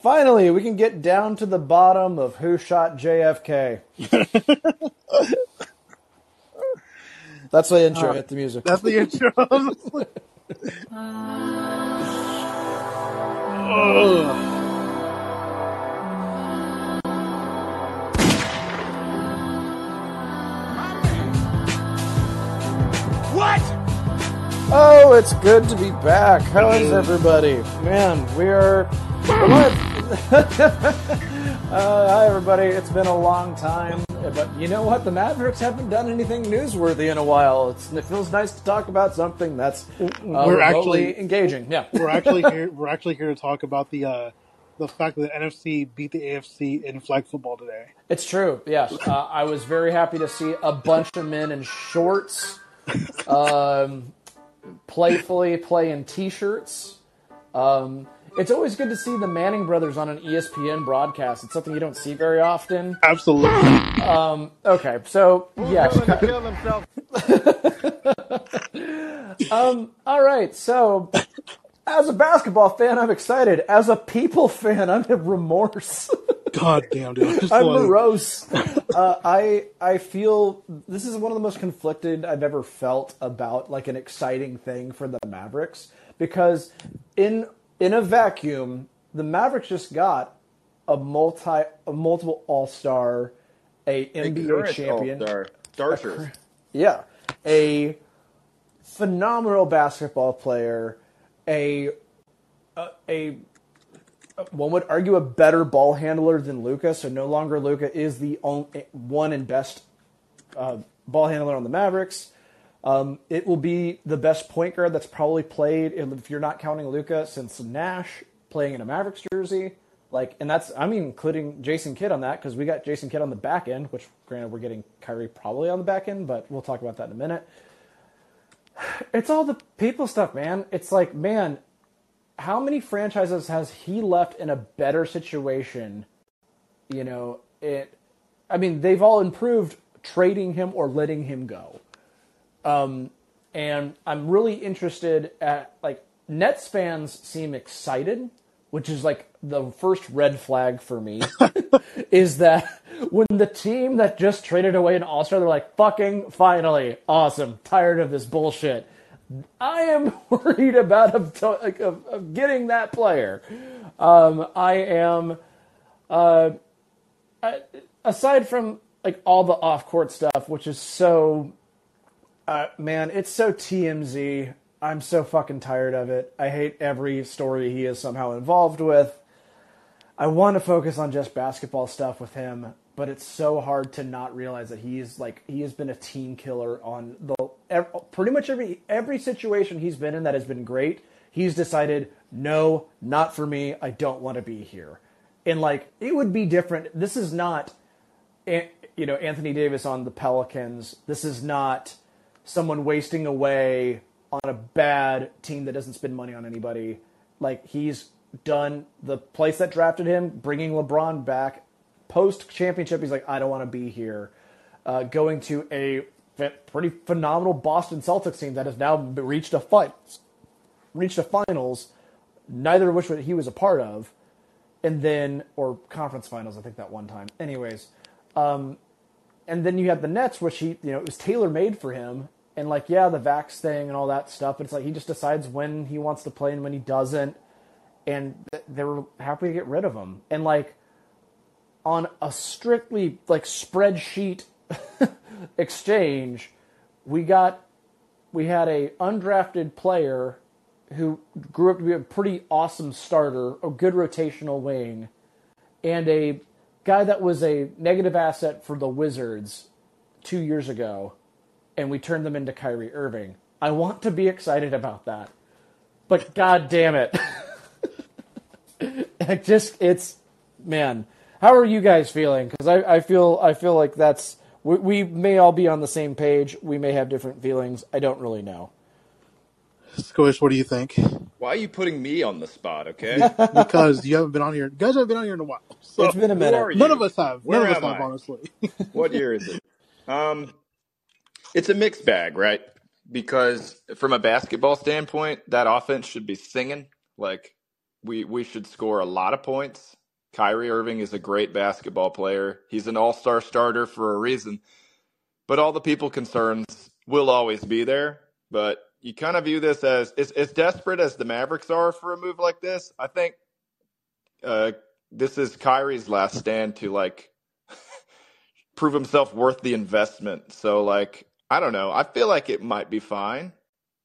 Finally, we can get down to the bottom of who shot JFK. That's the intro. Uh, Hit the music. That's the intro. Ugh. What? Oh, it's good to be back. How is everybody? Man, we are. Uh, hi, everybody. It's been a long time, but you know what? The Mavericks haven't done anything newsworthy in a while. It's, it feels nice to talk about something that's uh, We're actually- engaging. Yeah. we're actually here. We're actually here to talk about the uh, the fact that the NFC beat the AFC in flag football today. It's true. Yes, uh, I was very happy to see a bunch of men in shorts, um, playfully playing t-shirts. Um, it's always good to see the Manning brothers on an ESPN broadcast. It's something you don't see very often. Absolutely. Um, okay, so yeah. Gonna kill himself. Um, all right, so as a basketball fan, I'm excited. As a people fan, I'm in remorse. God damn, dude. I'm just I'm like- morose. Uh, I I feel this is one of the most conflicted I've ever felt about like an exciting thing for the Mavericks because in in a vacuum, the Mavericks just got a multi a multiple All Star, a NBA champion, All-Star. Yeah, a phenomenal basketball player, a a, a one would argue a better ball handler than Luka. So no longer Luka is the only, one and best uh, ball handler on the Mavericks. Um, it will be the best point guard that's probably played if you're not counting Luka since Nash playing in a Mavericks jersey. Like, and that's I mean including Jason Kidd on that because we got Jason Kidd on the back end, which granted we're getting Kyrie probably on the back end, but we'll talk about that in a minute. It's all the people stuff, man. It's like, man, how many franchises has he left in a better situation? You know, it. I mean, they've all improved trading him or letting him go. Um, and I'm really interested at like Nets fans seem excited, which is like the first red flag for me. is that when the team that just traded away an All Star, they're like, "Fucking finally, awesome! Tired of this bullshit." I am worried about of, like, of, of getting that player. Um, I am, uh, I, aside from like all the off court stuff, which is so, uh, man, it's so TMZ. I'm so fucking tired of it. I hate every story he is somehow involved with. I want to focus on just basketball stuff with him, but it's so hard to not realize that he's like he has been a team killer on the pretty much every every situation he's been in that has been great. He's decided, no, not for me. I don't want to be here. And like it would be different. This is not, you know, Anthony Davis on the Pelicans. This is not someone wasting away on a bad team that doesn't spend money on anybody. Like he's done the place that drafted him, bringing LeBron back post championship. He's like, I don't want to be here. Uh, going to a pretty phenomenal Boston Celtics team that has now reached a finals, reached a finals, neither of which he was a part of, and then or conference finals, I think that one time. Anyways, um, and then you have the Nets, which he, you know, it was tailor made for him. And like, yeah, the Vax thing and all that stuff, but it's like he just decides when he wants to play and when he doesn't. And they were happy to get rid of him. And like, on a strictly like spreadsheet exchange, we got we had a undrafted player who grew up to be a pretty awesome starter, a good rotational wing, and a guy that was a negative asset for the Wizards two years ago, and we turned them into Kyrie Irving. I want to be excited about that, but god damn it. it just it's man how are you guys feeling because I, I feel i feel like that's we, we may all be on the same page we may have different feelings i don't really know Squish, what do you think? Why are you putting me on the spot? Okay. Because you haven't been on here. You guys haven't been on here in a while. So it's been a minute none of us have. Where none of us am have, I? honestly. what year is it? Um, it's a mixed bag, right? Because from a basketball standpoint, that offense should be singing. Like we we should score a lot of points. Kyrie Irving is a great basketball player. He's an all-star starter for a reason. But all the people concerns will always be there. But you kind of view this as as, desperate as the Mavericks are for a move like this. I think uh, this is Kyrie's last stand to like prove himself worth the investment. So like I don't know. I feel like it might be fine,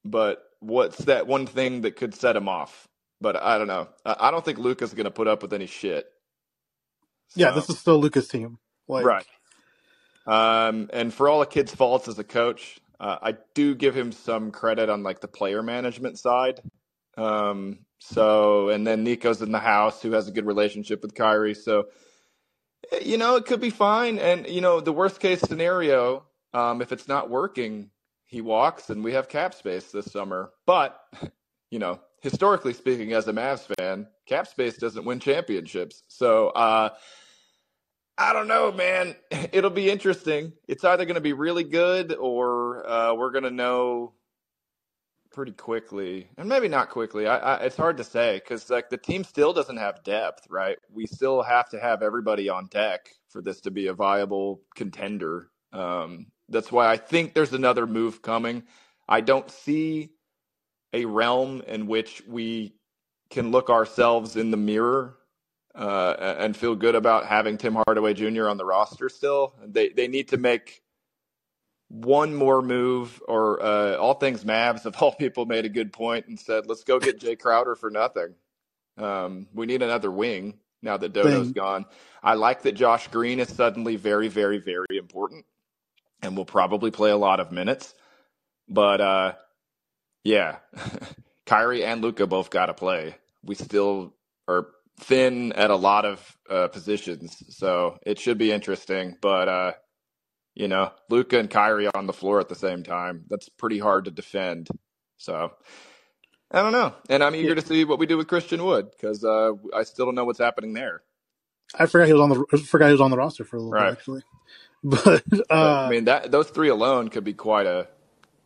but what's that one thing that could set him off? But I don't know. I don't think Luka's going to put up with any shit. Yeah, this is still Luka's team. Like, right. Um, and for all the Kidd's faults as a coach, uh, I do give him some credit on like the player management side. Um, so, and then Nico's in the house who has a good relationship with Kyrie. So, eh, you know, it could be fine. And, you know, the worst case scenario, um, if it's not working, he walks and we have cap space this summer. But, you know, historically speaking, as a Mavs fan, cap space doesn't win championships. So, uh, I don't know, man. It'll be interesting. It's either going to be really good or uh, we're going to know pretty quickly, and maybe not quickly. I, I, it's hard to say because like the team still doesn't have depth, right? We still have to have everybody on deck for this to be a viable contender. Um, that's why I think there's another move coming. I don't see a realm in which we can look ourselves in the mirror uh, and feel good about having Tim Hardaway Jr. on the roster still. They they need to make one more move, or uh, all things Mavs of all people made a good point and said, let's go get Jae Crowder for nothing. Um, we need another wing now that Dodo's Thing. gone. I like that Josh Green is suddenly very, very, very important and will probably play a lot of minutes. But uh, yeah, Kyrie and Luka both got to play. We still are thin at a lot of uh, positions, so it should be interesting. But uh, you know, Luka and Kyrie on the floor at the same time, that's pretty hard to defend. So I don't know, and I'm eager to see what we do with Christian Wood because uh, I still don't know what's happening there. I forgot he was on the I forgot he was on the roster for a little Right. bit actually. But But, uh, I mean, that those three alone could be quite a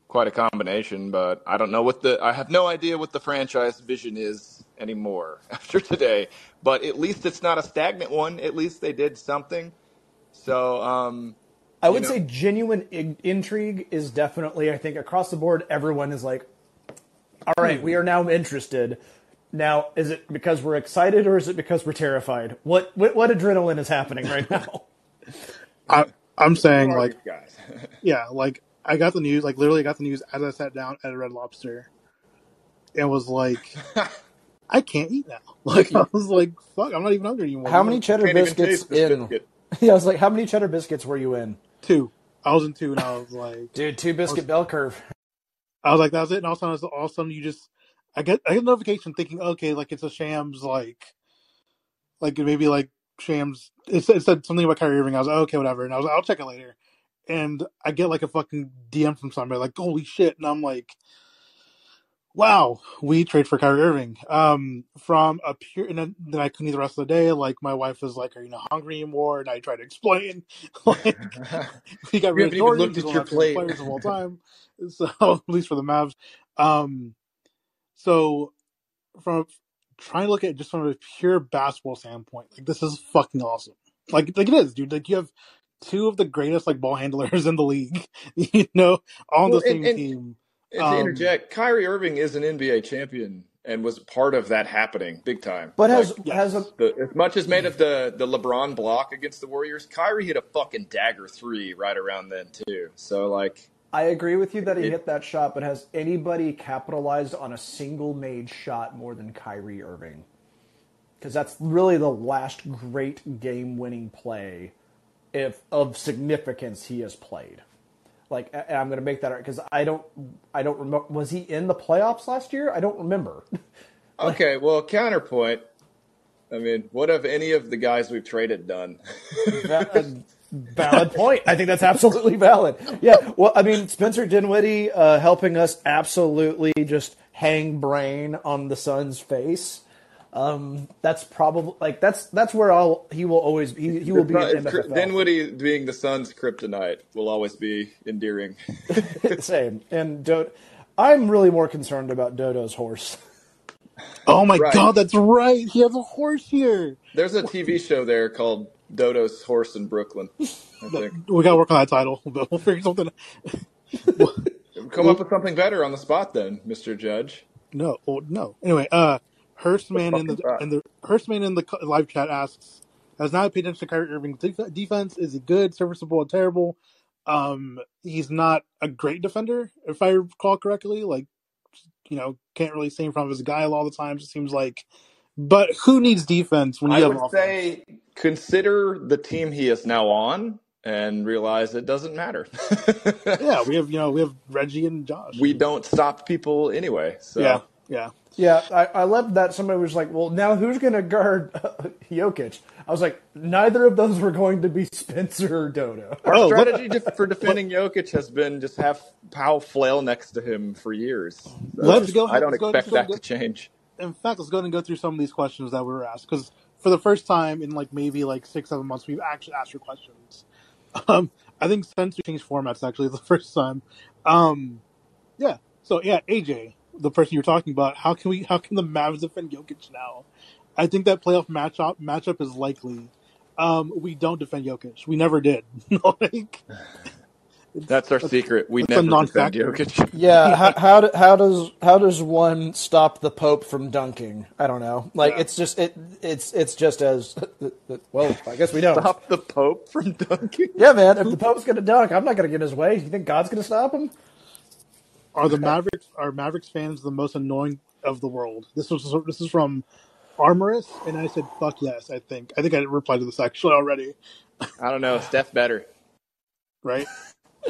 quite a combination. But I don't know what the I have no idea what the franchise vision is anymore after today. But at least it's not a stagnant one. At least they did something. So um, I would know- say genuine in- intrigue is definitely. I think across the board, everyone is like, "All right, we are now interested." Now, is it because we're excited or is it because we're terrified? What what, what adrenaline is happening right now? I, I'm saying who are like these guys? yeah, like I got the news, like literally I got the news as I sat down at a Red Lobster, and was like, I can't eat now. Like I was like, fuck, I'm not even hungry anymore. How many cheddar Can't even biscuits taste this in? biscuit. Yeah, I was like, how many cheddar biscuits were you in? Two. I was in two, and I was like, Dude, two biscuit bell curve. I was like, that was it. And all of a sudden, all of a sudden, you just, I get, I get a notification thinking, okay, like it's a Shams, like, like maybe like Shams. It said, it said something about Kyrie Irving. I was like, okay, whatever. And I was like, I'll check it later. And I get like a fucking DM from somebody, like, holy shit. And I'm like, wow, we trade for Kyrie Irving. Um, from a pure, and then, then I couldn't eat the rest of the day. Like my wife was like, "Are you not hungry anymore?" And I tried to explain, like, we got of haven't looked at your of my favorite plate. players of all time. So at least for the Mavs. Um, so from trying to look at it just from a pure basketball standpoint, like this is fucking awesome. Like like it is, dude. Like you have two of the greatest like ball handlers in the league, you know, on Well, the same and- and- team. And to Um, interject, Kyrie Irving is an NBA champion and was part of that happening big time. But has Yes. has a the, as much as made of the the LeBron block against the Warriors, Kyrie hit a fucking dagger three right around then too. So like, I agree with you that he It- hit that shot, but has anybody capitalized on a single made shot more than Kyrie Irving? Because that's really the last great game winning play if of significance he has played. Like, and I'm going to make that because I don't, I don't remember. Was he in the playoffs last year? I don't remember. okay, well, counterpoint. I mean, what have any of the guys we've traded done? Va- uh, valid point. I think that's absolutely valid. Yeah. Well, I mean, Spencer Dinwiddie uh, helping us absolutely just hang brain on the Suns' face. Um, that's probably like that's that's where I'll he will always he, he will be in Dinwiddie being the Suns' kryptonite will always be endearing. Same. And Do- I'm really more concerned about Dodo's horse. Oh my Right. god, that's right. He has a horse here. There's a TV show there called Dodo's Horse in Brooklyn. I think. We gotta work on that title, but we'll figure something. Come up with something better on the spot, then, Mister Judge. No, well, no. Anyway, uh, Hurstman in the thought. in the Hurstman in the live chat asks, "Has not paid attention to Kyrie Irving's def- defense? Is he good, serviceable, or terrible? Um, he's not a great defender, if I recall correctly. Like, you know, can't really see in front of his guy all the times. It seems like, but who needs defense when you have Robbie? I have would offense? say consider the team he is now on and realize it doesn't matter. yeah, we have you know we have Reggie and Josh. we don't stop people anyway. So yeah, yeah. Yeah, I, I loved that somebody was like, well, now who's going to guard Jokic? I was like, neither of those were going to be Spencer or Dodo. Our Oh, strategy def- for defending Jokic has been just have Powell flail next to him for years. So Let's go I don't let's go- expect let's go- that to change. In fact, let's go and go through some of these questions that we were asked because for the first time in like maybe like six, seven months, we've actually asked your questions. Um, I think since we changed formats, actually, the first time. Um, yeah. So yeah, AJ, the person you're talking about, how can we? How can the Mavs defend Jokic now? I think that playoff matchup matchup is likely. Um, we don't defend Jokic. We never did. like, That's our secret. We that's a never defend non-factor. Jokic. Yeah, how, how do- how does how does one stop the Pope from dunking? I don't know. Like Yeah. it's just it it's it's just as well. I guess we don't. Stop the Pope from dunking. Yeah, man. If the Pope's gonna dunk, I'm not gonna get in his way. You think God's gonna stop him? Are the Mavericks are Mavericks fans the most annoying of the world? This was this is from Armorous, and I said fuck yes. I think I think I replied to this actually already. I don't know. Steph better. Right?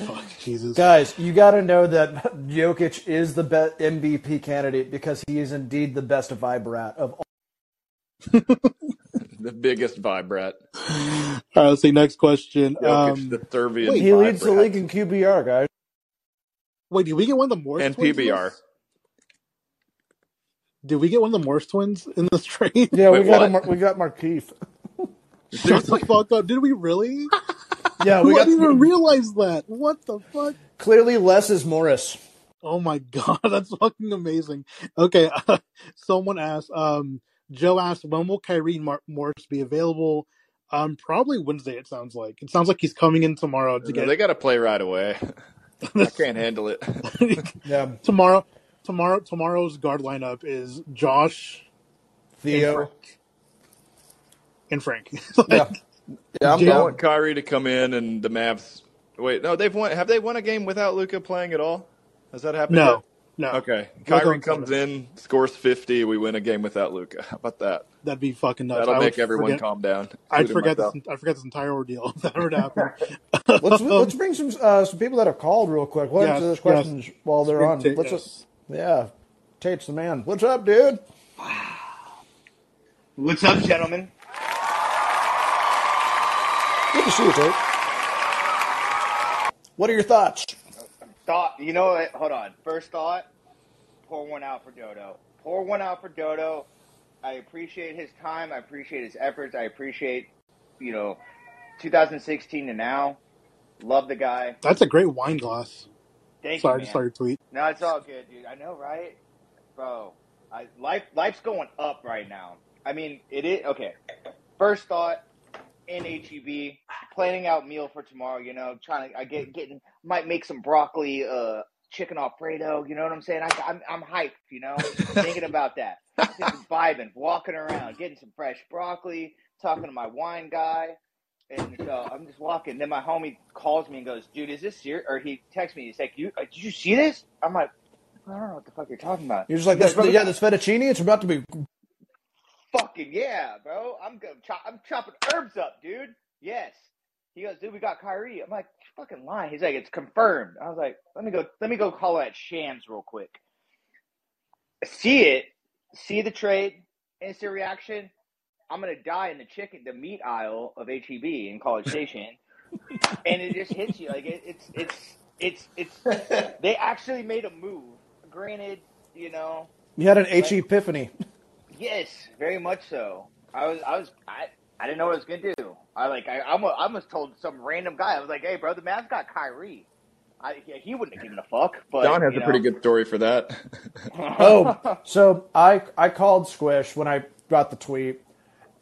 Fuck Jesus. Guys, you got to know that Jokic is the best MVP candidate because he is indeed the best vibrat of all. The biggest vibrat. All right, let's see. Next question. Jokic, Um, the Serbian He leads the league in QBR, guys. wait, did we get one of the Morris And twins? in PBR. Did we get one of the Morris twins in this trade? Yeah, we got what? a, Mar- we got Markieff. Shut the fuck up. Did we really? Yeah, We we I didn't even realize that. What the fuck? clearly less is Morris. Oh my god, that's fucking amazing. Okay, uh, someone asked, um, Joe asked, when will Kyrie Mar- Morris be available? Um, probably Wednesday. It sounds like. It sounds like he's coming in tomorrow to get. They got to play right away. I can't handle it. Yeah, tomorrow. Tomorrow, tomorrow's guard lineup is Josh Theo. and Frank. Yeah, yeah, I'm Jim- I going. want Kyrie to come in and the Mavs. Wait, no, they've won. Have they won a game without Luka playing at all? Has that happened? no, yet? no. Okay, We're Kyrie comes seven. in, scores fifty. We win a game without Luka. How about that? That'd be fucking nuts. That'll I would make everyone forget, calm down. I'd forget myself. this. I forget this entire ordeal if that ever happened. Let's let's bring some uh, some people that have called real quick. We'll Yes, answer those yes. while they're on. Take- Let's yes. just yeah, Tate's the man. What's up, dude? What's up, gentlemen? Good to see you. What are your thoughts? Thought, you know what? Hold on. First thought, pour one out for Dodo. Pour one out for Dodo. I appreciate his time. I appreciate his efforts. I appreciate, you know, 2016 to now. Love the guy. That's a great wine glass. Thank Sorry, you, just man. saw your tweet. No, it's all good, dude. I know, right, bro? I, life, life's going up right now. I mean, it is okay. First thought in HEB, planning out meal for tomorrow. You know, trying to I get getting might make some broccoli, uh, chicken alfredo. You know what I'm saying? I, I'm I'm hyped. You know, thinking about that, just vibing, walking around, getting some fresh broccoli, talking to my wine guy. And so I'm just walking. Then my homie calls me and goes, "Dude, is this serious?" Or he texts me. He's like, "You uh, did you see this?" I'm like, "I don't know what the fuck you're talking about." You're just like goes, this. "Bro, Yeah, this fettuccine. It's about to be. Fucking yeah, bro. I'm go- chop, I'm chopping herbs up, dude. Yes. He goes, dude, we got Kyrie. I'm like, fucking lying. He's like, it's confirmed. I was like, let me go, let me go call that Shams real quick. See it, see the trade, instant reaction. I'm gonna die in the chicken, the meat aisle of HEB in College Station, and it just hits you like it, it's it's it's it's. They actually made a move. Granted, you know, You had an H epiphany. Yes, very much so. I was, I was, I, I didn't know what I was gonna do. I like, I, I almost, I almost told some random guy. I was like, "Hey, bro, the Mavs got Kyrie." I, yeah, he wouldn't have given a fuck. But Don has you a pretty good story for that. oh, so I I called Squish when I got the tweet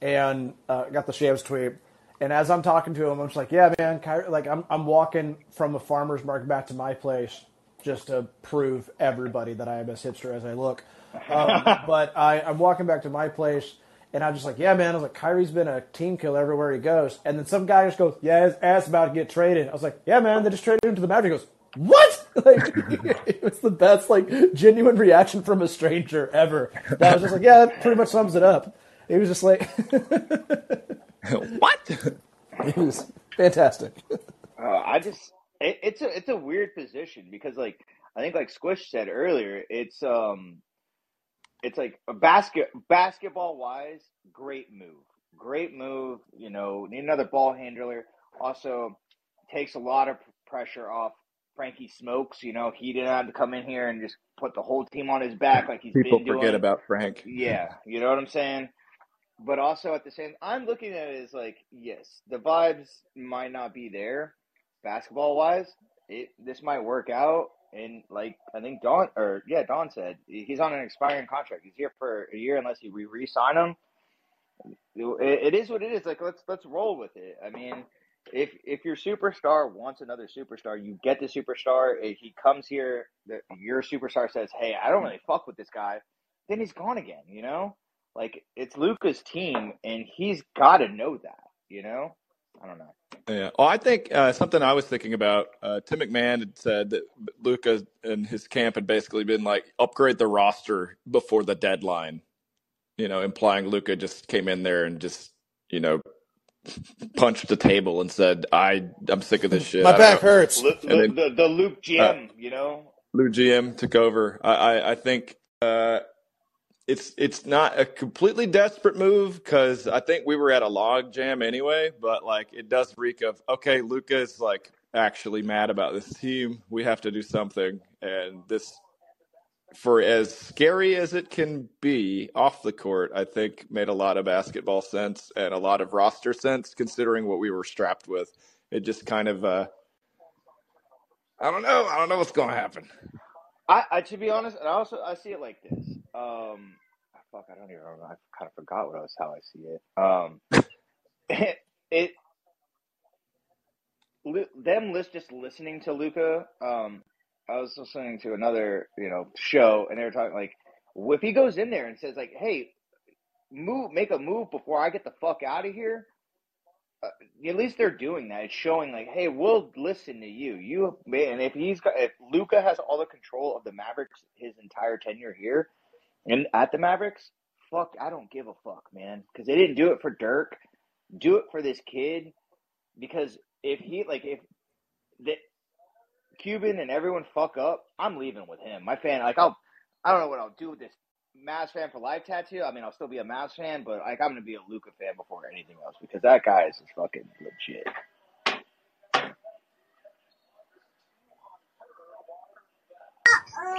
and uh, got the Shams tweet, and as I'm talking to him, I'm just like, yeah, man, Kyrie, like I'm I'm walking from a farmer's market back to my place just to prove everybody that I am as hipster as I look. Um, but I I'm walking back to my place. And I'm just like, yeah, man. I was like, Kyrie's been a team killer everywhere he goes. And then some guy just goes, yeah, his ass about to get traded. I was like, yeah, man. They just traded him to the Mavericks. He goes, what? Like, it was the best, like, genuine reaction from a stranger ever. That was just like, yeah, that pretty much sums it up. He was just like, what? it was fantastic. Uh, I just it, it's a it's a weird position because like I think like Squish said earlier, it's um it's like a basket basketball wise, great move. Great move, you know, need another ball handler. Also takes a lot of pressure off Frankie Smokes, you know, he didn't have to come in here and just put the whole team on his back like he's People been doing. forget about Frank. Yeah, you know what I'm saying? But also at the same I'm looking at it as like, yes, the vibes might not be there basketball wise. It this might work out and like I think Don or yeah, Don said he's on an expiring contract. He's here for a year unless you re re-sign him. It, it is what it is. Like let's let's roll with it. I mean, if if your superstar wants another superstar, you get the superstar. If he comes here, the, your superstar says, "Hey, I don't really fuck with this guy," then he's gone again. You know, like it's Luka's team, and he's got to know that. You know, I don't know. Yeah. Well, I think uh, something I was thinking about. Uh, Tim McMahon had said that Luka and his camp had basically been like upgrade the roster before the deadline. You know, implying Luka just came in there and just you know punched the table and said, "I I'm sick of this shit." My I back know." hurts. Lu- And then- the the Luke GM, you know. Lou GM took over. I, I, I think uh, it's it's not a completely desperate move because I think we were at a log jam anyway. But like, it does reek of okay. Luka is like actually mad about this team. We have to do something, and this. For as scary as it can be off the court, I think made a lot of basketball sense and a lot of roster sense considering what we were strapped with. It just kind of, uh, I don't know. I don't know what's going to happen. I, I to be honest, and I also I see it like this. Um, fuck, I don't even remember. I kind of forgot what I was how I see it. Um, it, it them list just listening to Luka. Um, I was listening to another you know show, and they were talking like, if he goes in there and says like, hey, move, make a move before I get the fuck out of here. Uh, at least they're doing that. It's showing like, hey, we'll listen to you. You and if he's got, if Luka has all the control of the Mavericks his entire tenure here, and at the Mavericks, fuck, I don't give a fuck, man, because they didn't do it for Dirk. Do it for this kid, because if he like if the Cuban and everyone fuck up, I'm leaving with him. My fan, like I'll, I don't know what I'll do with this Mavs fan for life tattoo. I mean, I'll still be a Mavs fan, but like I'm gonna be a Luka fan before anything else because that guy is fucking legit.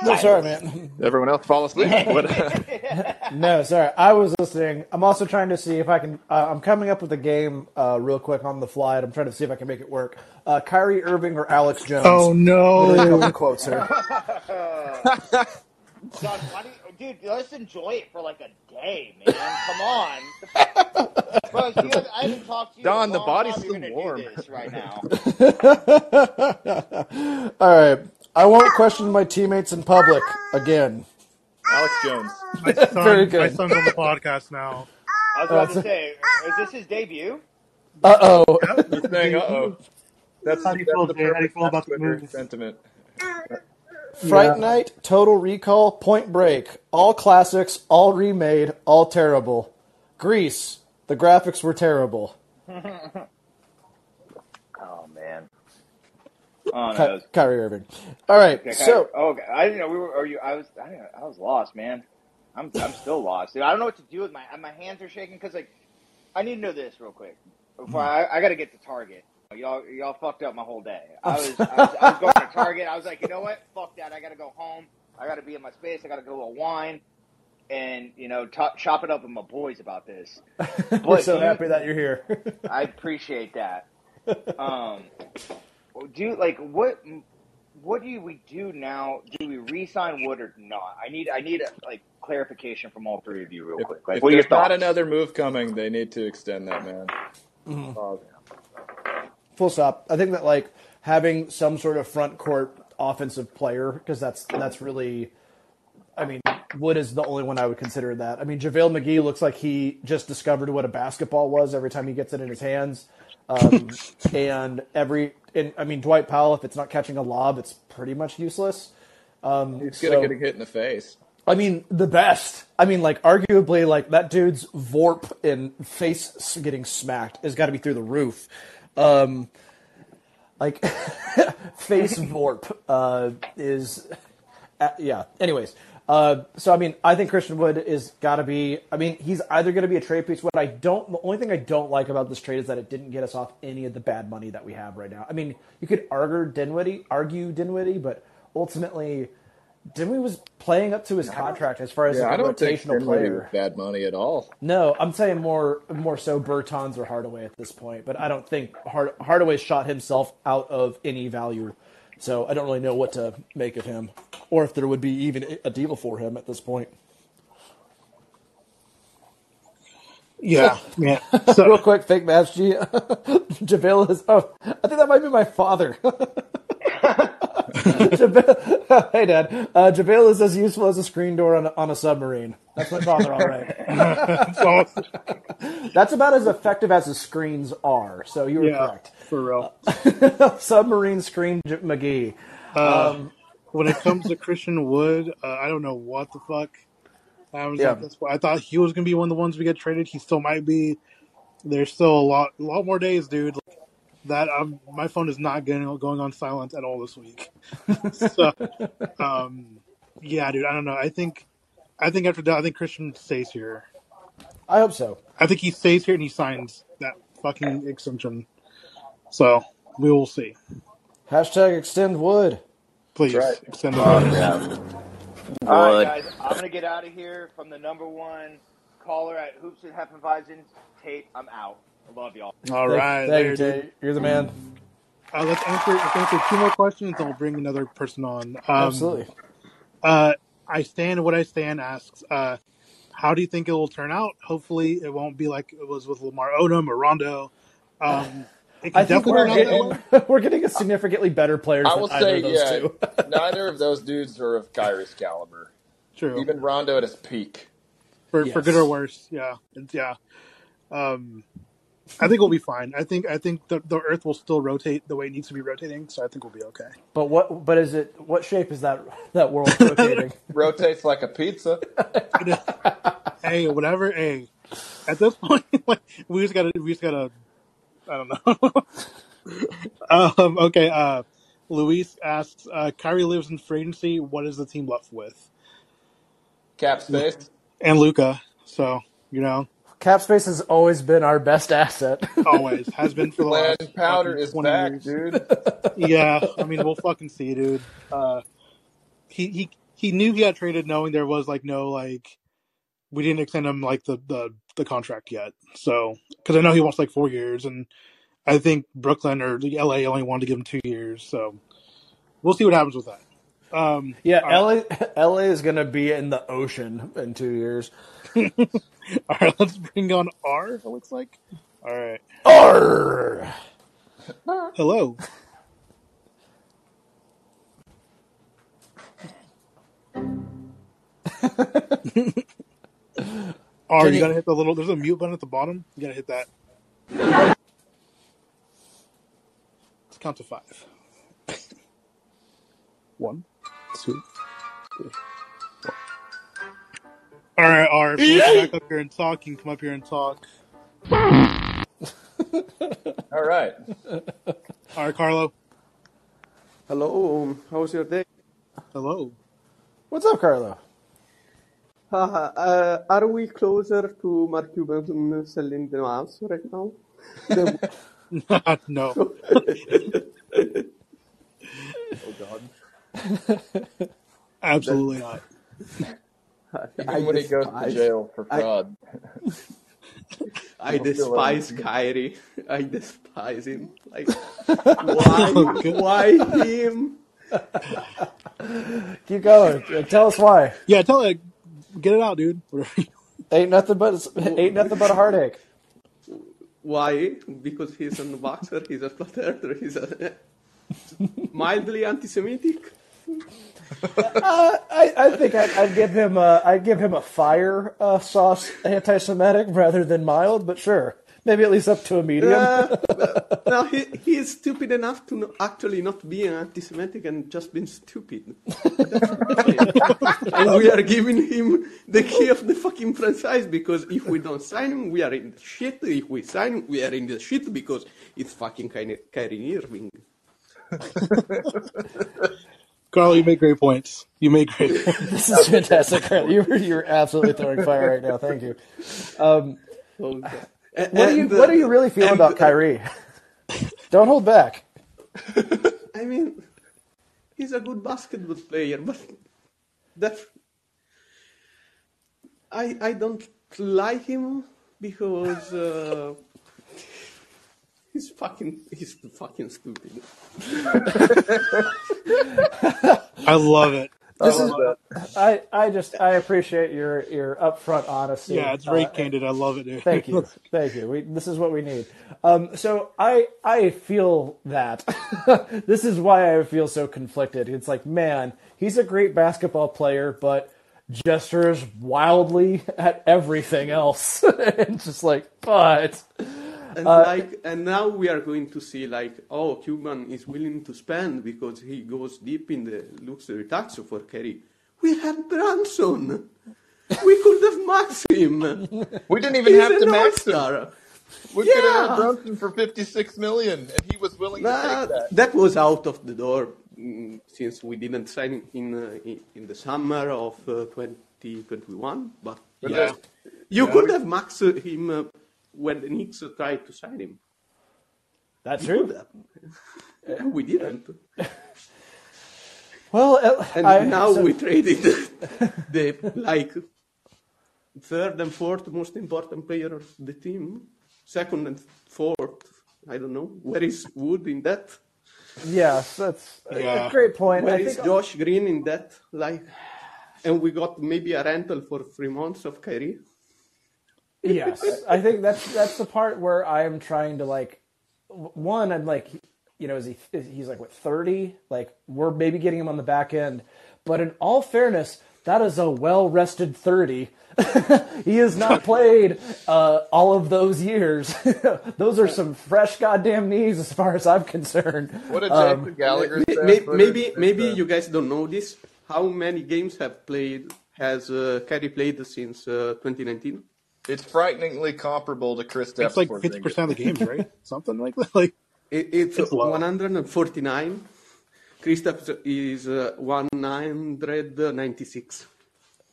No, sorry, man. Everyone else fall asleep. No, sorry. I was listening. I'm also trying to see if I can. Uh, I'm coming up with a game uh, real quick on the fly. And I'm trying to see if I can make it work. Uh, Kyrie Irving or Alex Jones? Oh Literally a no! couple quotes here. John, why do you, dude? Let's enjoy it for like a day, man. Come on, Bro, you have, I haven't talked to you. in a Don, the body's time. Still warm. Do this right now. All right. I won't question my teammates in public again. Alex Jones. My son, Very good. my son's on the podcast now. I was about to say, is this his debut? Uh oh. He's saying, "Uh oh." That's, How do you that's feel, the Jay? How do you feel about the Twitter move? sentiment. Fright Yeah. Night, Total Recall, Point Break. All classics, all remade, all terrible. Grease. The graphics were terrible. Oh man. Oh no. Kyrie Irving. All right. Okay, So oh, okay. I didn't know we were. Are you? I was. I, didn't, I was lost, man. I'm. I'm still lost, dude. I don't know what to do with my. My hands are shaking because like, I need to know this real quick. Before I, I got to get to Target. Y'all, y'all fucked up my whole day. I was, I was, I was going to Target. I was like, you know what? Fuck that. I got to go home. I got to be in my space. I got to go to a wine, and you know, top, chop it up with my boys about this. we're so happy that you're here. I appreciate that. Um, do like what what do we do now? Do we re-sign Wood or not? I need I need a, like clarification from all three of you real If, quick. Like, if what are your there's not another move coming, they need to extend that man. Mm-hmm. Uh, Full stop. I think that like having some sort of front court offensive player because that's that's really. I mean, Wood is the only one I would consider that. I mean, JaVale McGee looks like he just discovered what a basketball was every time he gets it in his hands. Um, and every, and I mean, Dwight Powell, if it's not catching a lob, it's pretty much useless. Um, he's so- gonna get a hit in the face. I mean, the best. I mean, like, arguably, like, that dude's Vorp and face getting smacked has got to be through the roof. Um, like, face Vorp uh, is, uh, yeah. Anyways, uh, so, I mean, I think Christian Wood is got to be, I mean, he's either going to be a trade piece. What I don't, the only thing I don't like about this trade is that it didn't get us off any of the bad money that we have right now. I mean, you could argue Dinwiddie, argue Dinwiddie, but ultimately, Dinwiddie was playing up to his contract as far as Yeah, I a don't think rotational Dinwiddie player. bad money at all. No, I'm saying more more so Bertans or Hardaway at this point, but I don't think Hard, Hardaway shot himself out of any value. So I don't really know what to make of him, or if there would be even a deal for him at this point. Yeah, yeah. Real quick, fake match G. JaVale is. Oh, I think that might be my father. JaVale, hey, Dad. Uh, JaVale is as useful as a screen door on a, on a submarine. That's my father, all right. that's awesome. That's about as effective as the screens are. So you were Yeah, correct. for real. Submarine screen J- McGee. Uh, when it comes to Christian Wood, uh, I don't know what the fuck. I was Yeah. at this point. I thought he was gonna be one of the ones we get traded. He still might be. There's still a lot, a lot more days, dude. That um, my phone is not getting going on silent at all this week. so, um, yeah, dude. I don't know. I think, I think after that, I think Christian stays here. I hope so. I think he stays here and he signs that fucking extension. So we will see. Hashtag extend wood. Please right. extend it. All right, guys. I'm gonna get out of here from the number one caller at Hoops and Heffenweisen. Tate, I'm out. I love y'all. All right, Thank you, later, dude. Tate. You're the man. Uh, let's answer. Let's answer two more questions, and we'll bring another person on. Um, Absolutely. Uh, I stand what I stand asks. Uh, how do you think it will turn out? Hopefully, it won't be like it was with Lamar Odom or Rondo. Um, I think we're turn out that getting, we're getting a significantly better players I than will either say, of those yeah, two. neither of those dudes are of Kyrie's caliber. True, Even Rondo at his peak. for for good or worse. Yeah, it's, yeah. Um, I think we'll be fine. I think I think the, the Earth will still rotate the way it needs to be rotating, so I think we'll be okay. But what? But is it? What shape is that? That world rotating? Rotates like a pizza. hey, whatever. Hey, at this point, like, we just gotta, we just gotta, I don't know. um, okay. Uh, Luis asks, uh, Kyrie lives in free agency. What is the team left with? Cap space. And Luka. So you know, Cap space has always been our best asset. always has been for the Land last powder is 20 back, years. dude. Yeah, I mean, we'll fucking see, dude. Uh, he he he knew he got traded, knowing there was like no like we didn't extend him like the the, the contract yet. So because I know he wants like four years, and I think Brooklyn or the LA only wanted to give him two years. So we'll see what happens with that. Um, yeah, right, LA, LA is gonna be in the ocean in two years. all right, let's bring on R. It looks like. All right, R! hello. R, you- gotta hit the little. There's a mute button at the bottom. You gotta hit that. Let's count to five. One, two, three, four. All right, R. If you want to back up here and talk, you can come up here and talk. All right. All right, Carlo. Hello, how's your day? Hello. What's up, Carlo? Haha, uh, are we closer to Mark Cuban selling the mouse right now? The- no. oh god. Absolutely not. Even I when he goes to jail for fraud. I He'll despise everything. Kyrie. I despise him. Like, why? Oh. Why him? Keep going. Tell us why. Yeah, tell it. Get it out, dude. Ain't nothing but ain't nothing but a heartache. Why? Because he's a boxer, he's a flat earther, he's a mildly anti-Semitic. Uh, I, I think I'd, I'd give him a, I'd give him a fire uh, sauce anti-Semitic rather than mild, but sure, maybe at least up to a medium. Uh, no, he, he is stupid enough to no, actually not be an anti-Semitic and just been stupid. and we are giving him the key of the fucking franchise because if we don't sign him, we are in the shit. If we sign him, we are in the shit because it's fucking Ky- Kyrie Irving. Carl, you make great points. You make great points. this is fantastic, Carl. You're you're absolutely throwing fire right now. Thank you. Um, So, what do you what do you really feel about Kyrie? Don't hold back. I mean, he's a good basketball player, but that I I don't like him because uh, he's fucking he's fucking stupid. I love it. This is I I just I appreciate your your upfront honesty. Yeah, it's very Uh, candid. I love it, dude. Thank you, thank you. We, this is what we need. Um, so I I feel that this is why I feel so conflicted. It's like, man, he's a great basketball player, but gestures wildly at everything else, and just like, but And Uh, like, and now we are going to see like, oh, Cuban is willing to spend because he goes deep in the luxury tax for Kyrie. We had Brunson. We could have maxed him. We didn't even He's have to an max him. all-star. We could have Yeah. had Brunson for 56 million, and he was willing to take that. that was out of the door mm, since we didn't sign in uh, in- in the summer of uh, 2021. But But yeah, that- you could have maxed him uh, when the Knicks tried to sign him. that's You could true. we didn't. Well, uh, And I, now so- we traded the like third and fourth most important player of the team, second and fourth. I don't know where is Wood in that. yes, that's a- a Yeah. great point. Where I is think Josh Green in that? Like, and we got maybe a rental for three months of Kyrie. Yes. I think that's that's the part where i am trying to like one i'm like you know is he is he's like what 30 like we're maybe getting him on the back end. But in all fairness that is a well rested 30 he has not played uh, all of those years. Those are some fresh goddamn knees as far as i'm concerned. What a Um, Jason Gallagher May- may- maybe maybe uh, you guys don't know this. How many games have played has uh, Kyrie played since uh, 2019? It's frighteningly comparable to Chris It's like fifty percent of the games, right? Something like that. Like It, it's, It's low. 149. Kristaps is uh, 196.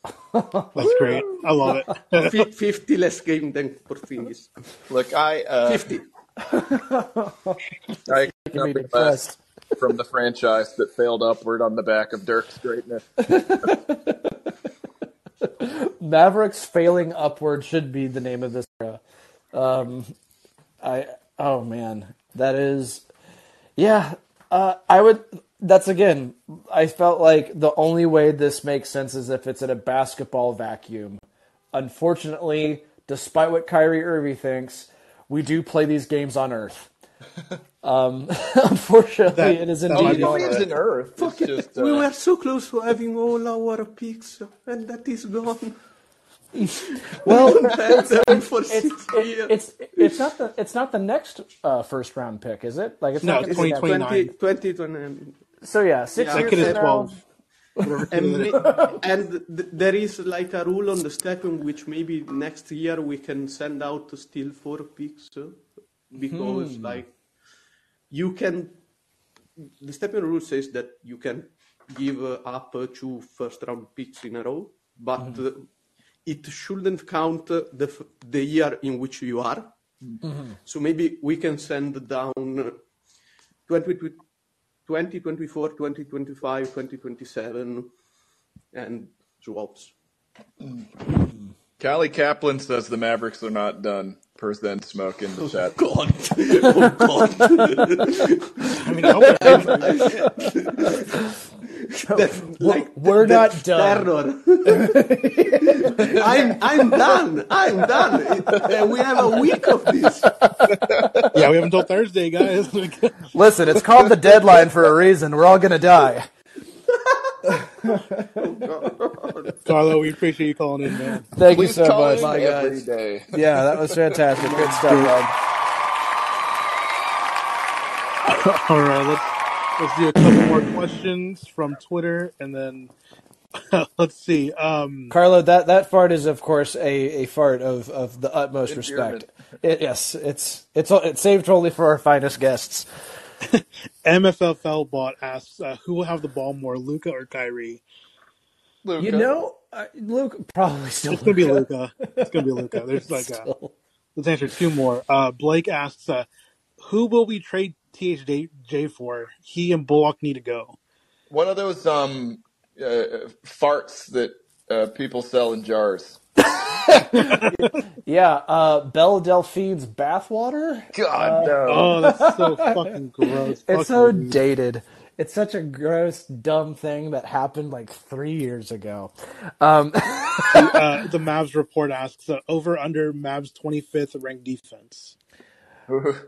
that's great. I love it. 50 less game than Porzingis. Look, I uh, 50. I Can be nothing less from the franchise that failed upward on the back of Dirk's greatness. Mavericks failing upward should be the name of this era. Um, I oh man, that is yeah. Uh, I would. That's again. I felt like the only way this makes sense is if it's in a basketball vacuum. Unfortunately, despite what Kyrie Irving thinks, we do play these games on Earth. Um, unfortunately, That- it is indeed. on He Earth. in Earth. It's Fuck it. just, we uh, were so close to having all our picks, and that is gone. Well, Had them it's six it, years. it's it's not the it's not the next uh, first round pick, is it? Like it's No, not it's gonna be that- 2029. 20, 20, So yeah, six Yeah. years Second is now- twelve. And, kid it is. ma- and there is like a rule on the Stepien which maybe next year we can send out to still four picks uh, because like you can the Stepien rule says that you can give uh, up uh, two first round picks in a row but uh, it shouldn't count uh, the f- the year in which you are so maybe we can send down uh, 20, 2024, 2025, 2027, and swaps. Can Callie Caplan says the Mavericks are not done. Per Zen Smoke in the chat. God. Oh God. I mean, I hope That- like, We're that not done. Terror. I'm I'm done. I'm done. It- uh, we have a week of this. yeah, we have until Thursday, guys. Listen, it's called the deadline for a reason. We're all gonna die. oh, Carlo, we appreciate you calling in, man. Thank you so call much. in My every guys. day. Yeah, that was fantastic. Good stuff, man. All right, let's let's do a couple more questions from Twitter, and then let's see. Um, Carlo, that, that fart is of course a, a fart of, of the utmost respect. It, yes, it's it's it's saved only for our finest guests. MFFL bot asks, uh, "Who will have the ball more, Luka or Kyrie?" Luka. You know, uh, Luke probably still. It's gonna be Luka. It's gonna be Luka. There's like, uh, Still. let's answer two more. Uh, Blake asks, uh, "Who will we trade THJ for? He and Bullock need to go." one of those um uh, farts that uh, people sell in jars. Yeah, uh, Belle Delphine's bathwater. God no. Oh, that's so fucking gross. Fuck It's so you. dated. It's such a gross, dumb thing that happened like three years ago. Um, uh, the Mavs report asks, uh, "Over under Mavs 25th ranked defense."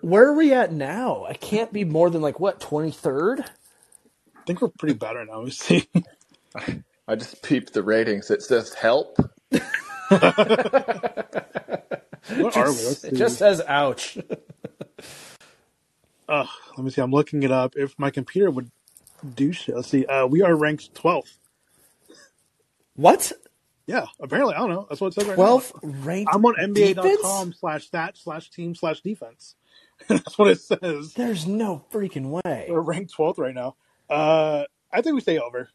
Where are we at now? I can't be more than like what twenty third. I think we're pretty better now. Let me see. I just peeped the ratings. It says help. What are we? It just says ouch. Uh, let me see. I'm looking it up. If my computer would do shit. Let's see. Uh, we are ranked 12th. What? Yeah, apparently. I don't know. That's what it says right Twelfth now. ranked. I'm on? NBA.com slash stat slash team slash defense. That's what it says. There's no freaking way. We're ranked 12th right now. Uh, I think we stay over.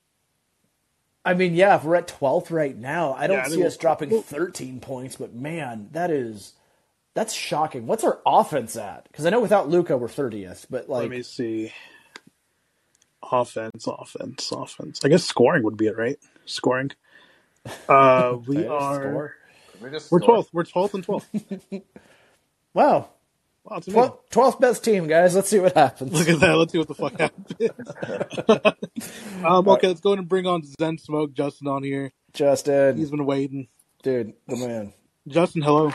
I mean, yeah, if we're at twelfth right now, I don't Yeah, I see us we'll- dropping we'll- thirteen points. But man, that is that's shocking. What's our offense at? Because I know without Luka we're thirtieth, but like Let me see. Offense, offense, offense. I guess scoring would be it, right? Scoring. Uh, we are. score. We just We're scored. 12th. We're 12th and 12th. Wow, Wow, it's amazing. twelfth best team, guys. Let's see what happens. Look at that. Let's see what the fuck happens. um, okay, let's go ahead and bring on Zen Smoke, Justin, on here. Justin, He's been waiting. dude, the man. Justin, hello.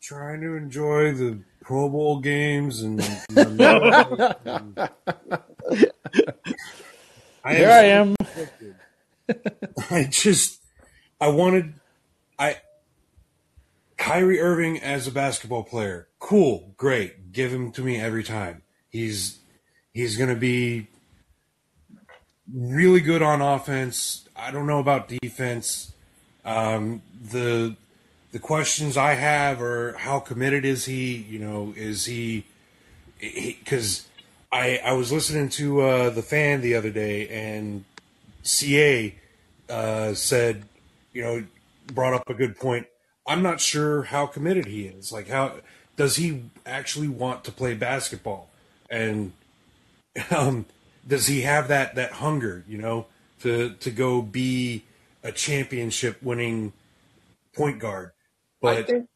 trying to enjoy the Pro Bowl games and. and I Here I am. I just, I wanted, I, Kyrie Irving as a basketball player, cool, great, give him to me every time. He's, he's gonna be really good on offense. I don't know about defense. Um, the, the questions I have are how committed is he? You know, is he, because I, I was listening to uh, the fan the other day and CA uh, said, you know, brought up a good point. I'm not sure how committed he is. Like, how does he actually want to play basketball? And um, does he have that that hunger? You know, to to go be a championship winning point guard? I But think.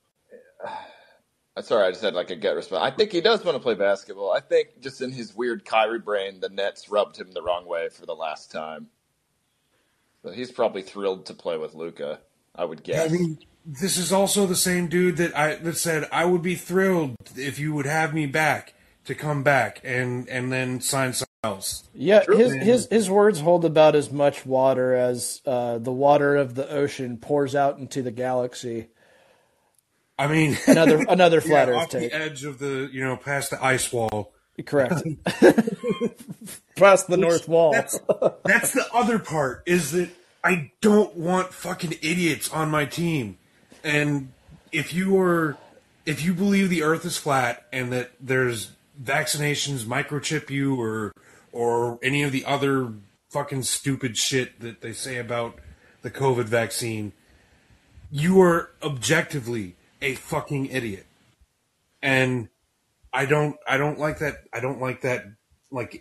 Sorry, I just had like a gut response. I think he does want to play basketball. I think just in his weird Kyrie brain, the Nets rubbed him the wrong way for the last time. So he's probably thrilled to play with Luka. I would guess. I guess. mean, this is also the same dude that I that said I would be thrilled if you would have me back to come back and and then sign something else. Yeah, his his his words hold about as much water as uh, the water of the ocean pours out into the galaxy. I mean, Another another yeah, flat Earth off take. the edge of the you know past the ice wall. Correct. Past the North Wall. That's that's the other part is that I don't want fucking idiots on my team. And if you are if you believe the earth is flat and that there's vaccinations microchip you or or any of the other fucking stupid shit that they say about the COVID vaccine, you are objectively a fucking idiot. And I don't I don't like that I don't like that like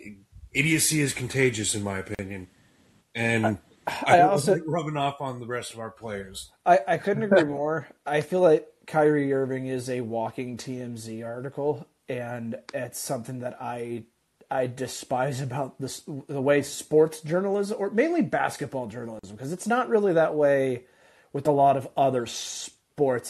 idiocy is contagious in my opinion. And I I also- rubbing off on the rest of our players. I, I couldn't agree more. I feel like Kyrie Irving is a walking TMZ article, and it's something that I I despise about this the way sports journalism or mainly basketball journalism because it's not really that way with a lot of other sports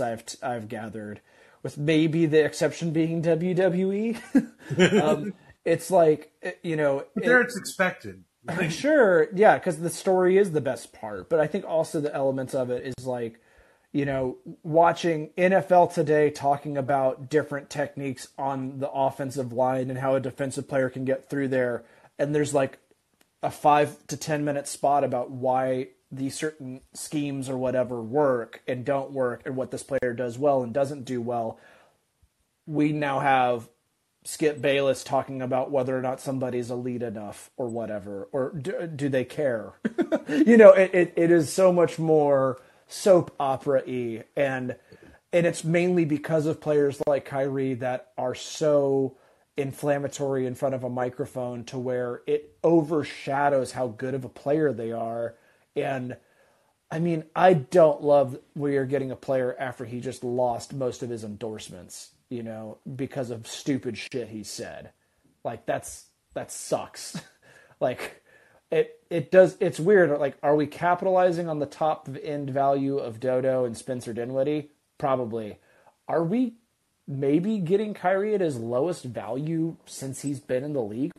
I've I've gathered, with maybe the exception being WWE. um, it's like you know, But it- it's expected. Like, sure yeah because the story is the best part but i think also the elements of it is like you know watching nfl today talking about different techniques on the offensive line and how a defensive player can get through there and there's like a five to ten minute spot about why these certain schemes or whatever work and don't work and what this player does well and doesn't do well we now have Skip Bayless talking about whether or not somebody's elite enough or whatever, or do, do they care? you know, it, it, it is so much more soap opera y, and and it's mainly because of players like Kyrie that are so inflammatory in front of a microphone to where it overshadows how good of a player they are. And I mean, I don't love we are getting a player after he just lost most of his endorsements, you know, because of stupid shit he said. Like that's that sucks. like it it does it's weird. Like, are we capitalizing on the top end value of Dodo and Spencer Dinwiddie? Probably. Are we maybe getting Kyrie at his lowest value since he's been in the league?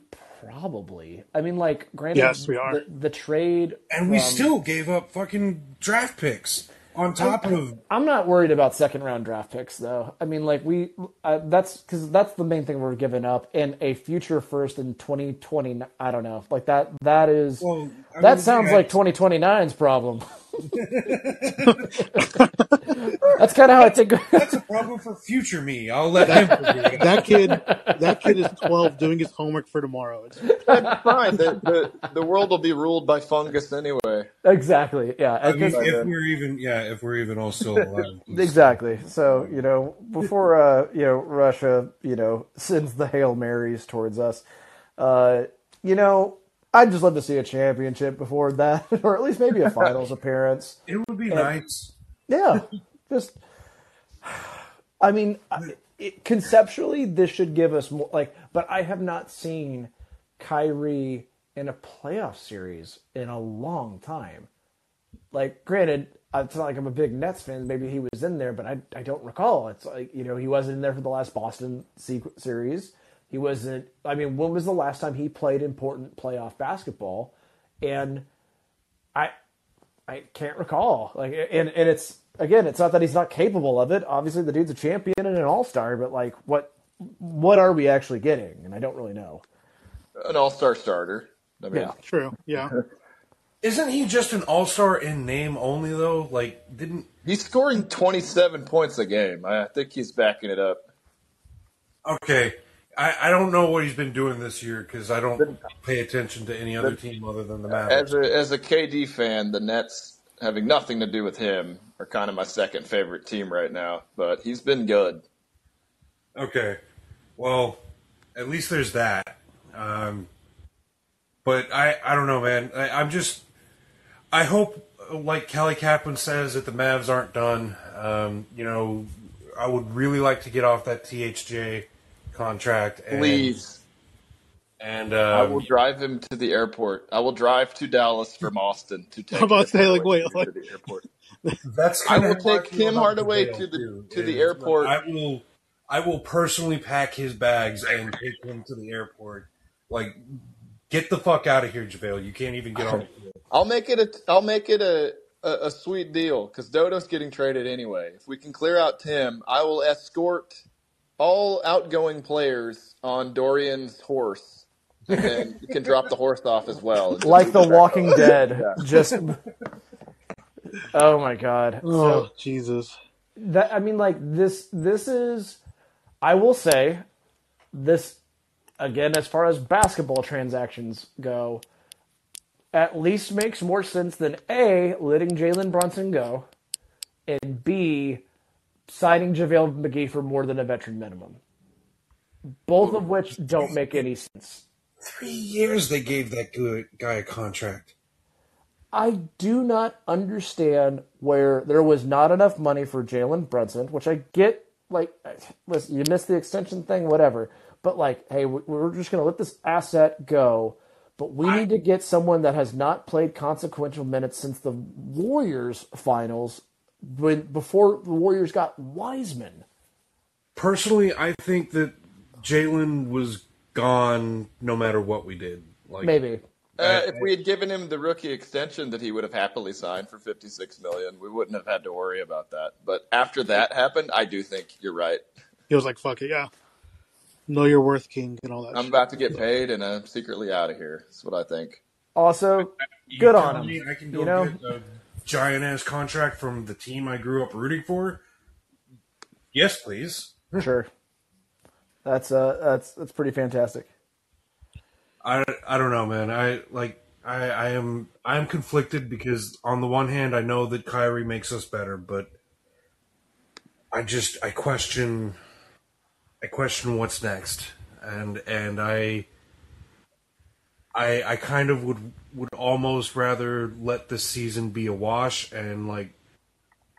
Probably. I mean, like, granted, Yes, we are. The, the trade, And we still gave up fucking draft picks on top of. I'm not worried about second round draft picks though. I mean, like we uh, that's because that's the main thing we're giving up, and a future first in 2020. I don't know, like that. That is Well, that mean, sounds yeah, like 2029's problem. that's kind of how I think. That's a problem for future me. I'll let him figure it out. That kid, that kid is twelve, doing his homework for tomorrow. It's, fine. The, the the world will be ruled by fungus anyway. exactly. Yeah. I mean, because- if we're even, yeah, if we're even all still alive. Exactly. So you know, before uh, you know Russia, you know, sends the hail marys towards us, uh, you know, I'd just love to see a championship before that, or at least maybe a finals appearance. It would be nice. Yeah, just. I mean, it, conceptually, this should give us more. Like, but I have not seen Kyrie in a playoff series in a long time. Like, granted, it's not like I'm a big Nets fan. Maybe he was in there, but I I don't recall. It's like you know he wasn't in there for the last Boston se- series. He wasn't. I mean, when was the last time he played important playoff basketball? And I I can't recall. Like, and and it's again, it's not that he's not capable of it. Obviously, the dude's a champion and an all star, but like, what what are we actually getting? And I don't really know. An all star starter. I mean, Yeah. true. Yeah. Isn't he just an all star in name only though? Like, didn't he's scoring 27 points a game. I think he's backing it up. okay? I, I don't know what he's been doing this year because I don't pay attention to any other team other than the Mavericks. As a as a KD fan, the Nets having nothing to do with him are kind of my second favorite team right now. But he's been good. Okay. Well, at least there's that. Um, but I, I don't know, man. I, I'm just, I hope, like Callie Caplan says, that the Mavs aren't done. Um, you know, I would really like to get off that THJ contract. And, Please, And I um, will drive him to the airport. I will drive to Dallas from Austin to take I'm about to him say, like, wait, to the airport. that's I will take feel Tim Hardaway to the- too, to the airport. I will, I will personally pack his bags and take him to the airport. Like, get the fuck out of here, JaVale. You can't even get on. I'll make it a I'll make it a a, a sweet deal because Dodo's getting traded anyway. If we can clear out Tim, I will escort all outgoing players on Dorian's horse, and you can drop the horse off as well. Like The just- Walking Dead, just. Oh my god! Oh So Jesus. that I mean, like this. This is. I will say, this again as far as basketball transactions go. At least makes more sense than a letting Jalen Brunson go, and b signing JaVale McGee for more than a veteran minimum. Both of which don't make any sense. Three years they gave that good guy a contract. I do not understand where there was not enough money for Jalen Brunson, which I get. Like, listen, you missed the extension thing, whatever. But like, hey, we- we're just going to let this asset go. But we need to get someone that has not played consequential minutes since the Warriors finals, when before the Warriors got Wiseman. Personally, I think that Jalen was gone no matter what we did. Like Maybe. Uh, if we had given him the rookie extension that he would have happily signed for 56 million, we wouldn't have had to worry about that. But after that happened, I do think you're right. He was like, "Fuck it, yeah, know your worth, king," and all that. I'm shit. about to get paid and I'm secretly out of here. That's what I think. Also, You good tell on him. me I can go You know? get a giant ass contract from the team I grew up rooting for. Yes, please. sure. That's uh, that's that's pretty fantastic. I, I don't know, man. I like I, I am I'm conflicted because on the one hand I know that Kyrie makes us better, but I just I question I question what's next. And and I I I kind of would would almost rather let this season be a wash and like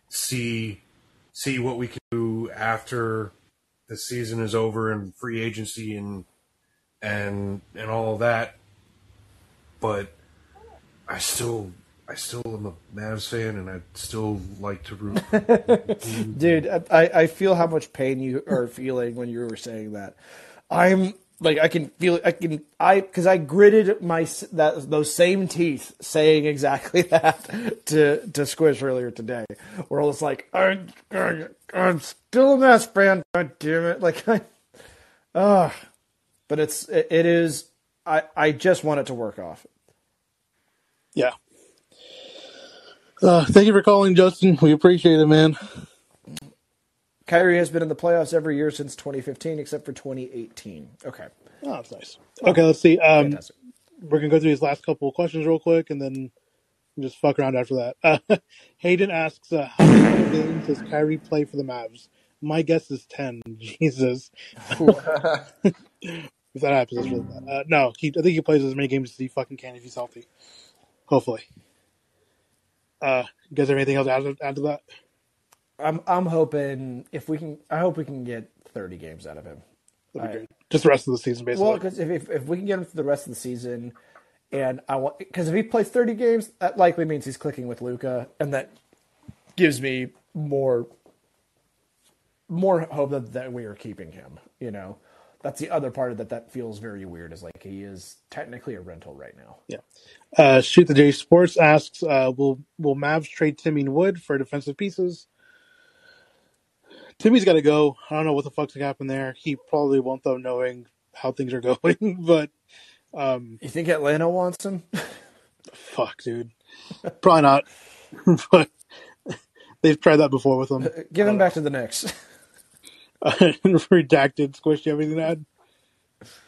see see what we can do after the season is over and free agency and and and all of that. But I still I still am a Mavs fan and I still like to root. Dude, I, I feel how much pain you are feeling when you were saying that. I'm like I can feel. I can I because I gritted my that those same teeth saying exactly that to to Squish earlier today. Where I was like, I, I I'm still a mess, brand, God damn it! Like I, ah, but it's it, it is. I I just want it to work off. Yeah. Uh, thank you for calling, Justin. We appreciate it, man. Kyrie has been in the playoffs every year since 2015, except for 2018. Okay, Oh, that's nice. Okay, let's see. Um, we're gonna go through these last couple of questions real quick, and then just fuck around after that. Uh, Hayden asks, uh, "How many games does Kyrie play for the Mavs?" My guess is ten. Jesus, if that happens, really bad. Uh, no, he, I think he plays as many games as he fucking can if he's healthy. Hopefully. Uh, you guys have anything else to add, add to that? I'm I'm hoping if we can, I hope we can get 30 games out of him. I-. Just the rest of the season, basically. Well, because if, if if we can get him for the rest of the season, and I want because if he plays 30 games, that likely means he's clicking with Luka, and that gives me more more hope that, that we are keeping him. You know, that's the other part of that that feels very weird. Is like he is technically a rental right now. Yeah. Uh, Shoot the J Sports asks, uh, will will Mavs trade Timmy Wood for defensive pieces? Timmy's got to go. I don't know what the fuck's gonna happen there. He probably won't though, knowing how things are going. but um, You think Atlanta wants him? fuck, dude, probably not. but they've tried that before with him. Give him back to the Knicks. Uh, redacted. Squish, do you have anything to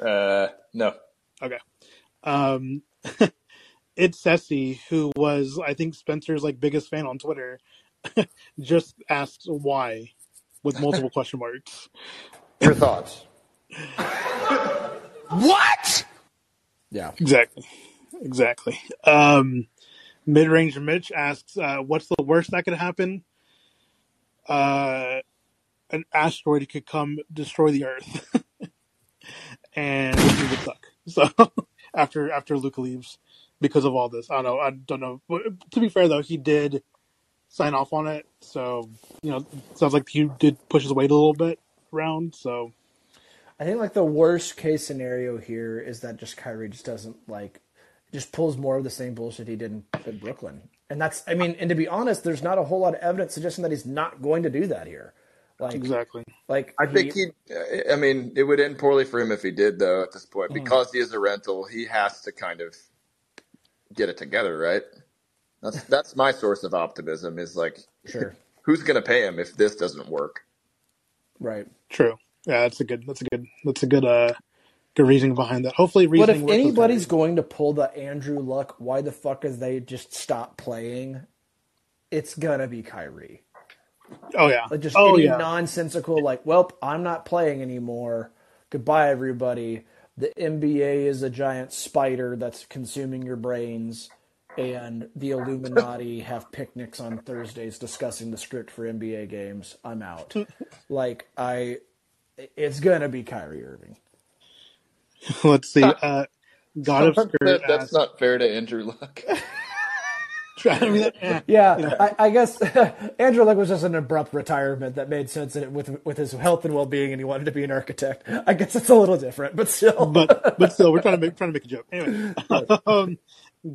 add? Uh, no. Okay. Um, it's Ceci, who was, I think, Spencer's like biggest fan on Twitter, just asks why with multiple question marks. Your thoughts? what? Yeah. Exactly. Exactly. Um, Mid range Mitch asks, uh, what's the worst that could happen? Uh, an asteroid could come destroy the Earth, and it would suck. So after after Luka leaves, because of all this, I don't know. I don't know. But to be fair though, he did sign off on it, so you know, sounds like he did push his weight a little bit around. So I think like the worst case scenario here is that just Kyrie just doesn't like just pulls more of the same bullshit he did in, in Brooklyn. And that's I mean, and to be honest, there's not a whole lot of evidence suggesting that he's not going to do that here. Like exactly. like I think he. I mean, it would end poorly for him if he did, though. At this point, Mm. because he is a rental, he has to kind of get it together, right? That's that's my source of optimism. Is like, Sure. who's going to pay him if this doesn't work? Right. True. Yeah, that's a good. That's a good. That's a good. Uh, good reasoning behind that. Hopefully, But reasoning. if works with anybody's Kyrie. going to pull the Andrew Luck, why the fuck is they just stop playing? It's gonna be Kyrie. oh yeah, Like just oh any yeah, nonsensical like, well, I'm not playing anymore. Goodbye, everybody. The NBA is a giant spider that's consuming your brains. And the Illuminati have picnics on Thursdays discussing the script for NBA games, I'm out. like I, it's gonna be Kyrie Irving. Let's see. Uh, God of Skirt That- that's asks, not fair to Andrew Luck. I mean, that-. Yeah, I, I guess Andrew Luck was just an abrupt retirement that made sense in it with with his health and well being, and he wanted to be an architect. I guess it's a little different, but still. but but still, we're trying to make trying to make a joke. Anyway, um,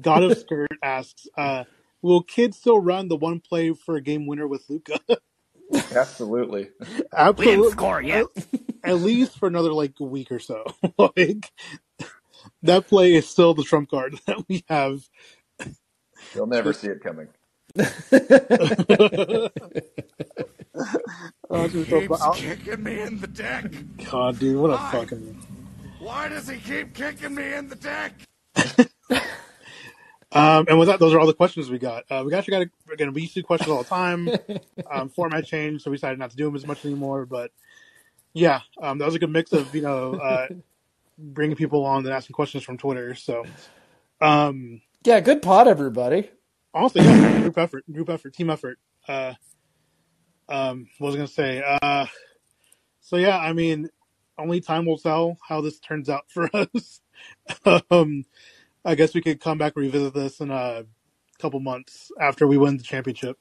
God of Skirt asks, uh, "Will Kidd's still run the one play for a game winner with Luka?" Absolutely. Absolutely. score yet. At least for another like week or so. like that play is still the trump card that we have. You'll never see it coming. Oh, just talk about- kicking me in the deck. God, dude, what a fucking. Why does he keep kicking me in the deck? Um, and with that, those are all the questions we got. Uh, we actually got a, again, we used to do questions all the time. um, format changed, so we decided not to do them as much anymore. But yeah, um, that was a good mix of you know uh, bringing people on and asking questions from Twitter. So um, yeah, good pod, everybody. honestly, yeah, group effort, group effort, team effort. Uh, um, what was I gonna say? Uh, so yeah, I mean, only time will tell how this turns out for us. um, I guess we could come back and revisit this in a couple months after we win the championship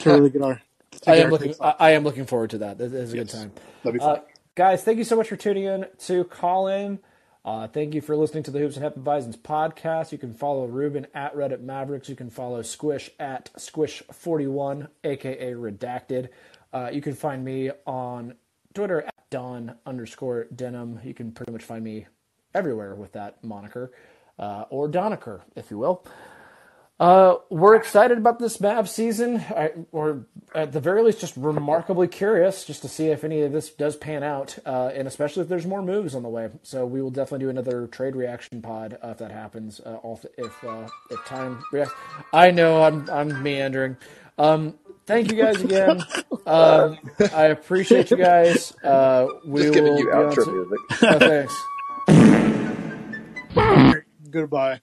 to really get our. I am looking. I. I am looking forward to that. This is a Yes. good time. That'd be Uh, guys, thank you so much for tuning in to Callin. Uh, thank you for listening to the Hoops and Hepatitis podcast. You can follow Ruben at Reddit Mavericks. You can follow Squish at Squish41, aka Redacted. Uh, you can find me on Twitter at Don underscore Denim. You can pretty much find me everywhere with that moniker, uh, or Doniker, if you will. Uh, we're excited about this Mavs season. I, we're at the very least just remarkably curious just to see if any of this does pan out, uh, and especially if there's more moves on the way. So we will definitely do another trade reaction pod uh, if that happens. Uh, if uh, if time reacts. I know I'm I'm meandering. Um, thank you guys again. Um, I appreciate you guys. Uh, we Just giving will you outro to- music. Oh, thanks. Goodbye.